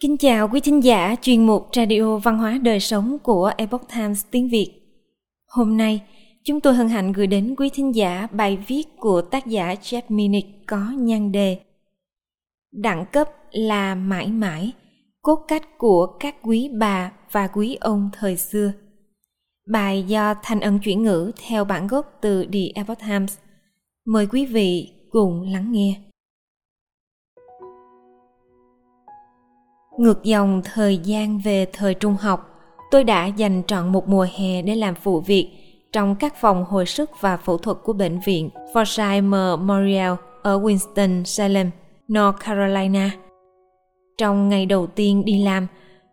Kính chào quý thính giả chuyên mục Radio Văn hóa Đời Sống của Epoch Times tiếng Việt. Hôm nay, chúng tôi hân hạnh gửi đến quý thính giả bài viết của tác giả Jeff Minnick có nhan đề Đẳng cấp là mãi mãi, cốt cách của các quý bà và quý ông thời xưa. Bài do Thanh Ân chuyển ngữ theo bản gốc từ The Epoch Times. Mời quý vị cùng lắng nghe. Ngược dòng thời gian về thời trung học, tôi đã dành trọn một mùa hè để làm phụ việc trong các phòng hồi sức và phẫu thuật của bệnh viện Forsyth Memorial ở Winston-Salem, North Carolina. Trong ngày đầu tiên đi làm,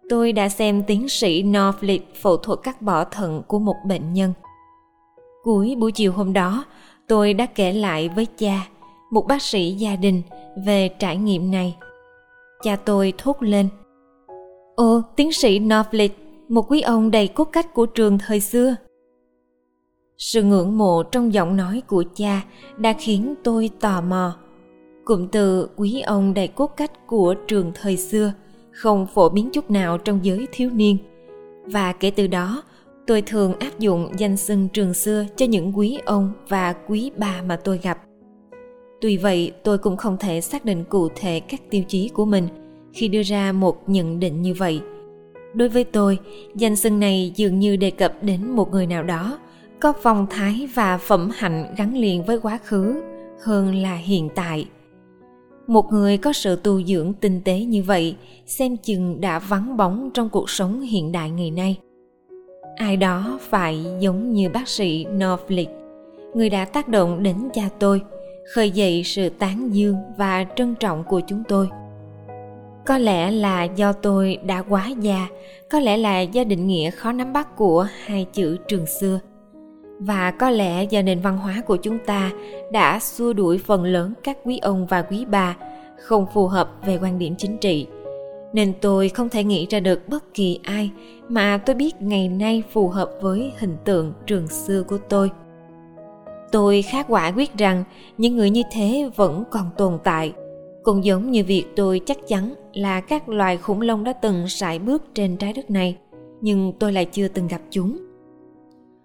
tôi đã xem tiến sĩ Norfleet phẫu thuật cắt bỏ thận của một bệnh nhân. Cuối buổi chiều hôm đó, tôi đã kể lại với cha, một bác sĩ gia đình, về trải nghiệm này – Cha tôi thốt lên. Ồ, tiến sĩ Norfleet, một quý ông đầy cốt cách của trường thời xưa. Sự ngưỡng mộ trong giọng nói của cha đã khiến tôi tò mò. Cụm từ quý ông đầy cốt cách của trường thời xưa không phổ biến chút nào trong giới thiếu niên. Và kể từ đó, tôi thường áp dụng danh xưng trường xưa cho những quý ông và quý bà mà tôi gặp tuy vậy tôi cũng không thể xác định cụ thể các tiêu chí của mình khi đưa ra một nhận định như vậy. Đối với tôi, danh xưng này dường như đề cập đến một người nào đó, có phong thái và phẩm hạnh gắn liền với quá khứ hơn là hiện tại. Một người có sự tu dưỡng tinh tế như vậy, xem chừng đã vắng bóng trong cuộc sống hiện đại ngày nay. Ai đó phải giống như bác sĩ Norfleet người đã tác động đến cha tôi, khơi dậy sự tán dương và trân trọng của chúng tôi có lẽ là do tôi đã quá già, có lẽ là do định nghĩa khó nắm bắt của hai chữ trường xưa. Và có lẽ do nền văn hóa của chúng ta đã xua đuổi phần lớn các quý ông và quý bà không phù hợp về quan điểm chính trị. Nên tôi không thể nghĩ ra được bất kỳ ai mà tôi biết ngày nay phù hợp với hình tượng trường xưa của tôi. Tôi khá quả quyết rằng những người như thế vẫn còn tồn tại cũng giống như việc tôi chắc chắn là các loài khủng long đã từng sải bước trên trái đất này nhưng tôi lại chưa từng gặp chúng.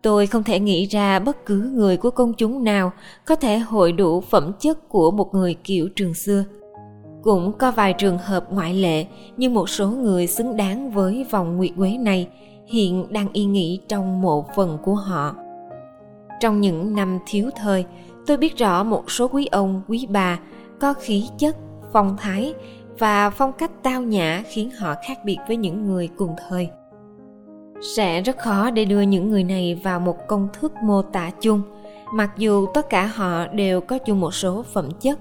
Tôi không thể nghĩ ra bất cứ người của công chúng nào có thể hội đủ phẩm chất của một người kiểu trường xưa. Cũng có vài trường hợp ngoại lệ như một số người xứng đáng với vòng nguyệt quế này hiện đang yên nghỉ trong mộ phần của họ. Trong những năm thiếu thời, tôi biết rõ một số quý ông, quý bà có khí chất, phong thái và phong cách tao nhã khiến họ khác biệt với những người cùng thời. Sẽ rất khó để đưa những người này vào một công thức mô tả chung, mặc dù tất cả họ đều có chung một số phẩm chất.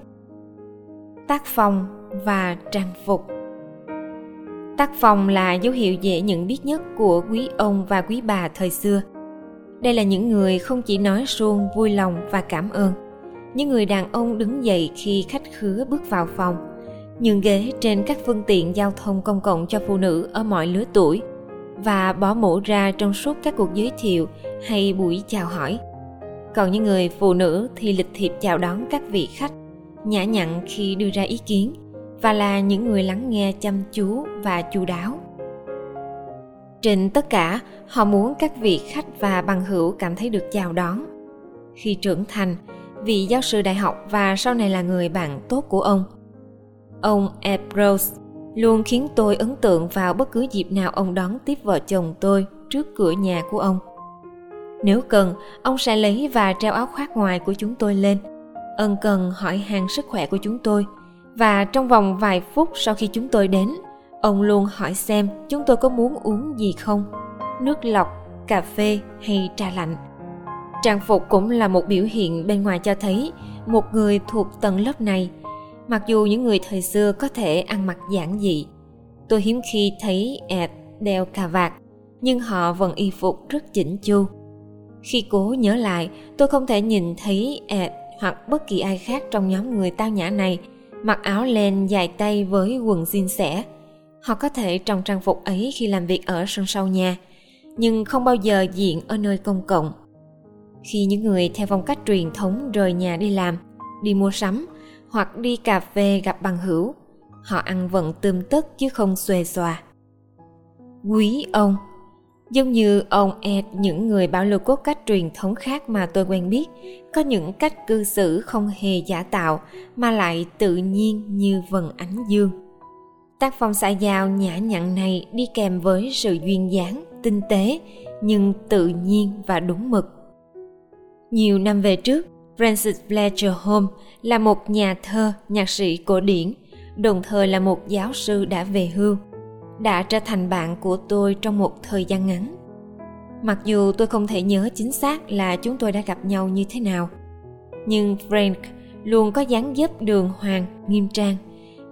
Tác phong và trang phục Tác phong là dấu hiệu dễ nhận biết nhất của quý ông và quý bà thời xưa – đây là những người không chỉ nói suông vui lòng và cảm ơn những người đàn ông đứng dậy khi khách khứa bước vào phòng. Nhường ghế trên các phương tiện giao thông công cộng cho phụ nữ ở mọi lứa tuổi và bỏ mũ ra trong suốt các cuộc giới thiệu hay buổi chào hỏi. Còn những người phụ nữ thì lịch thiệp chào đón các vị khách, nhã nhặn khi đưa ra ý kiến và là những người lắng nghe chăm chú và chu đáo. Trên tất cả, họ muốn các vị khách và bằng hữu cảm thấy được chào đón. Khi trưởng thành vị giáo sư đại học và sau này là người bạn tốt của ông. Ông Ebrose luôn khiến tôi ấn tượng vào bất cứ dịp nào ông đón tiếp vợ chồng tôi trước cửa nhà của ông. Nếu cần, ông sẽ lấy và treo áo khoác ngoài của chúng tôi lên. Ân cần hỏi hàng sức khỏe của chúng tôi và trong vòng vài phút sau khi chúng tôi đến, ông luôn hỏi xem chúng tôi có muốn uống gì không? Nước lọc, cà phê hay trà lạnh? Trang phục cũng là một biểu hiện bên ngoài cho thấy một người thuộc tầng lớp này. Mặc dù những người thời xưa có thể ăn mặc giản dị, tôi hiếm khi thấy ẹt, đeo cà vạt, nhưng họ vẫn y phục rất chỉnh chu. Khi cố nhớ lại, tôi không thể nhìn thấy ẹt hoặc bất kỳ ai khác trong nhóm người tao nhã này mặc áo len dài tay với quần jean xẻ. Họ có thể trong trang phục ấy khi làm việc ở sân sau nhà, nhưng không bao giờ diện ở nơi công cộng khi những người theo phong cách truyền thống rời nhà đi làm đi mua sắm hoặc đi cà phê gặp bằng hữu họ ăn vận tươm tất chứ không xuề xòa. Quý ông Giống như ông Ed, những người bảo lưu cốt cách truyền thống khác mà tôi quen biết, có những cách cư xử không hề giả tạo mà lại tự nhiên như vần ánh dương. Tác phong xã giao nhã nhặn này đi kèm với sự duyên dáng, tinh tế, nhưng tự nhiên và đúng mực. Nhiều năm về trước, Francis Fletcher Holmes là một nhà thơ, nhạc sĩ cổ điển, đồng thời là một giáo sư đã về hưu đã trở thành bạn của tôi trong một thời gian ngắn. Mặc dù tôi không thể nhớ chính xác là chúng tôi đã gặp nhau như thế nào nhưng frank luôn có dáng dấp đường hoàng nghiêm trang.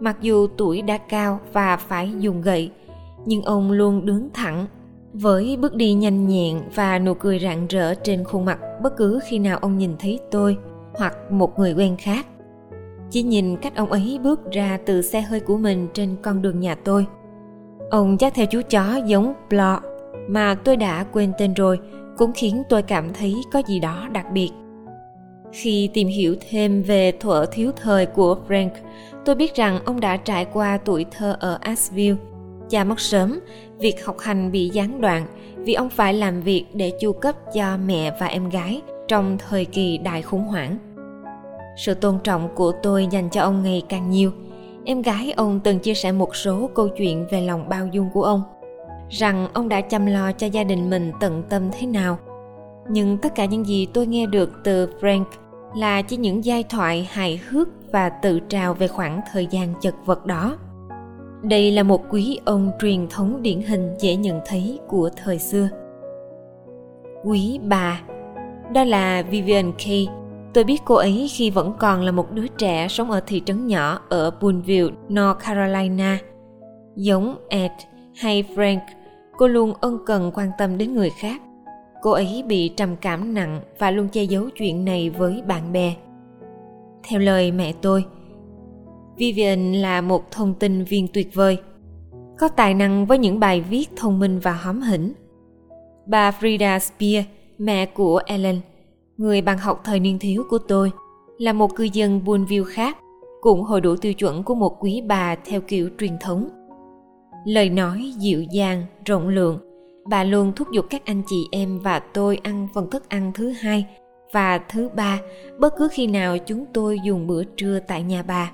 Mặc dù tuổi đã cao và phải dùng gậy nhưng ông luôn đứng thẳng với bước đi nhanh nhẹn và nụ cười rạng rỡ trên khuôn mặt, bất cứ khi nào ông nhìn thấy tôi hoặc một người quen khác. Chỉ nhìn cách ông ấy bước ra từ xe hơi của mình trên con đường nhà tôi. Ông dắt theo chú chó giống Blo mà tôi đã quên tên rồi, cũng khiến tôi cảm thấy có gì đó đặc biệt. Khi tìm hiểu thêm về thuở thiếu thời của frank, tôi biết rằng ông đã trải qua tuổi thơ ở asheville cha mất sớm, việc học hành bị gián đoạn vì ông phải làm việc để chu cấp cho mẹ và em gái trong thời kỳ đại khủng hoảng. Sự tôn trọng của tôi dành cho ông ngày càng nhiều. Em gái ông từng chia sẻ một số câu chuyện về lòng bao dung của ông, rằng ông đã chăm lo cho gia đình mình tận tâm thế nào. Nhưng tất cả những gì tôi nghe được từ frank là chỉ những giai thoại hài hước và tự trào về khoảng thời gian chật vật đó đây là một quý ông truyền thống điển hình dễ nhận thấy của thời xưa quý bà đó là vivian kay Tôi biết cô ấy khi vẫn còn là một đứa trẻ sống ở thị trấn nhỏ ở Boonville, North Carolina. Giống Ed hay Frank, cô luôn ân cần quan tâm đến người khác. Cô ấy bị trầm cảm nặng và luôn che giấu chuyện này với bạn bè. Theo lời mẹ tôi, Vivian là một thông tin viên tuyệt vời, có tài năng với những bài viết thông minh và hóm hỉnh. Bà Frida Spear, mẹ của Ellen, người bạn học thời niên thiếu của tôi, là một cư dân Buonville khác, cũng hội đủ tiêu chuẩn của một quý bà theo kiểu truyền thống. Lời nói dịu dàng, rộng lượng, bà luôn thúc giục các anh chị em và tôi ăn phần thức ăn thứ hai và thứ ba bất cứ khi nào chúng tôi dùng bữa trưa tại nhà bà.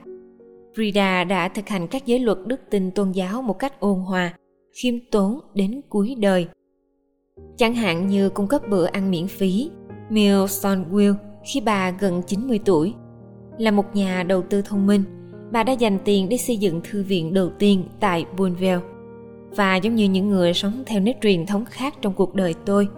Frida đã thực hành các giới luật đức tin tôn giáo một cách ôn hòa, khiêm tốn đến cuối đời. Chẳng hạn như cung cấp bữa ăn miễn phí, Mill Sonwill khi bà gần 90 tuổi. Là một nhà đầu tư thông minh, bà đã dành tiền để xây dựng thư viện đầu tiên tại Boonville. Và giống như những người sống theo nét truyền thống khác trong cuộc đời tôi,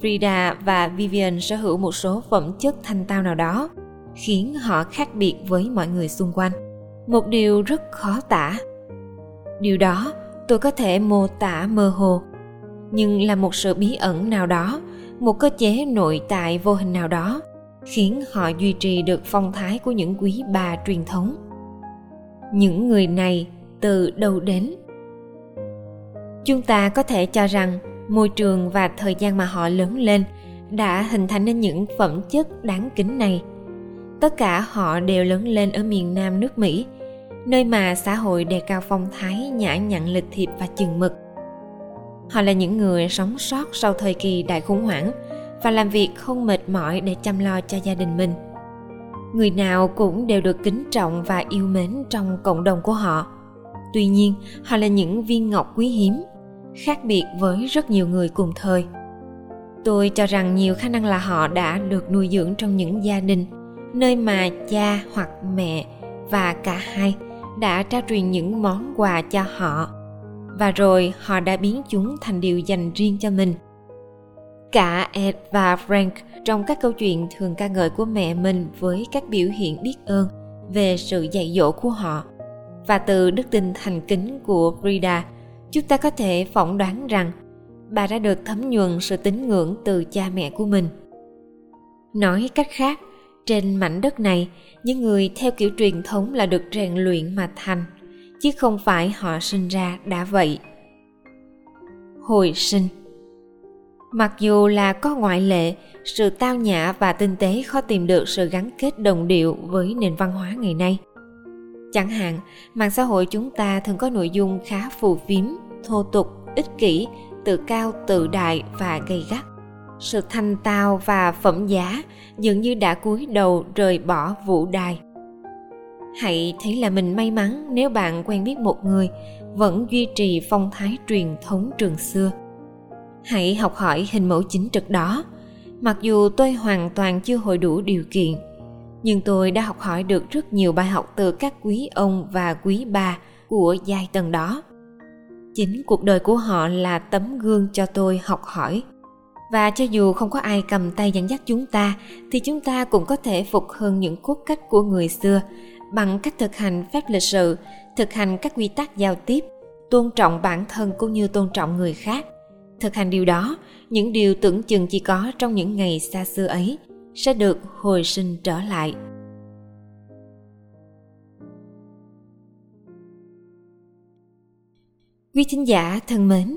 Frida và Vivian sở hữu một số phẩm chất thanh tao nào đó, khiến họ khác biệt với mọi người xung quanh. Một điều rất khó tả. Điều đó tôi có thể mô tả mơ hồ, nhưng là một sự bí ẩn nào đó một cơ chế nội tại vô hình nào đó khiến họ duy trì được phong thái của những quý bà truyền thống. Những người này từ đâu đến? Chúng ta có thể cho rằng môi trường và thời gian mà họ lớn lên đã hình thành nên những phẩm chất đáng kính này tất cả họ đều lớn lên ở miền nam nước mỹ nơi mà xã hội đề cao phong thái nhã nhặn lịch thiệp và chừng mực Họ là những người sống sót sau thời kỳ đại khủng hoảng và làm việc không mệt mỏi để chăm lo cho gia đình mình. Người nào cũng đều được kính trọng và yêu mến trong cộng đồng của họ. Tuy nhiên, họ là những viên ngọc quý hiếm, khác biệt với rất nhiều người cùng thời. Tôi cho rằng nhiều khả năng là họ đã được nuôi dưỡng trong những gia đình nơi mà cha hoặc mẹ và cả hai đã trao truyền những món quà cho họ và rồi họ đã biến chúng thành điều dành riêng cho mình. Cả Ed và Frank trong các câu chuyện thường ca ngợi của mẹ mình với các biểu hiện biết ơn về sự dạy dỗ của họ. Và từ đức tin thành kính của Frida, chúng ta có thể phỏng đoán rằng bà đã được thấm nhuần sự tín ngưỡng từ cha mẹ của mình. Nói cách khác, trên mảnh đất này, những người theo kiểu truyền thống là được rèn luyện mà thành – chứ không phải họ sinh ra đã vậy. Hồi sinh. Mặc dù là có ngoại lệ sự tao nhã và tinh tế khó tìm được sự gắn kết đồng điệu với nền văn hóa ngày nay. Chẳng hạn, mạng xã hội chúng ta thường có nội dung khá phù phiếm, thô tục, ích kỷ, tự cao tự đại và gay gắt. Sự thanh tao và phẩm giá dường như đã cúi đầu rời bỏ vũ đài. Hãy thấy là mình may mắn nếu bạn quen biết một người vẫn duy trì phong thái truyền thống trường xưa. Hãy học hỏi hình mẫu chính trực đó. Mặc dù tôi hoàn toàn chưa hội đủ điều kiện, nhưng tôi đã học hỏi được rất nhiều bài học từ các quý ông và quý bà của giai tầng đó chính cuộc đời của họ là tấm gương cho tôi học hỏi và cho dù không có ai cầm tay dẫn dắt chúng ta thì chúng ta cũng có thể phục hơn những cốt cách của người xưa bằng cách thực hành phép lịch sự thực hành các quy tắc giao tiếp tôn trọng bản thân cũng như tôn trọng người khác. Thực hành điều đó những điều tưởng chừng chỉ có trong những ngày xa xưa ấy sẽ được hồi sinh trở lại. Quý thính giả thân mến,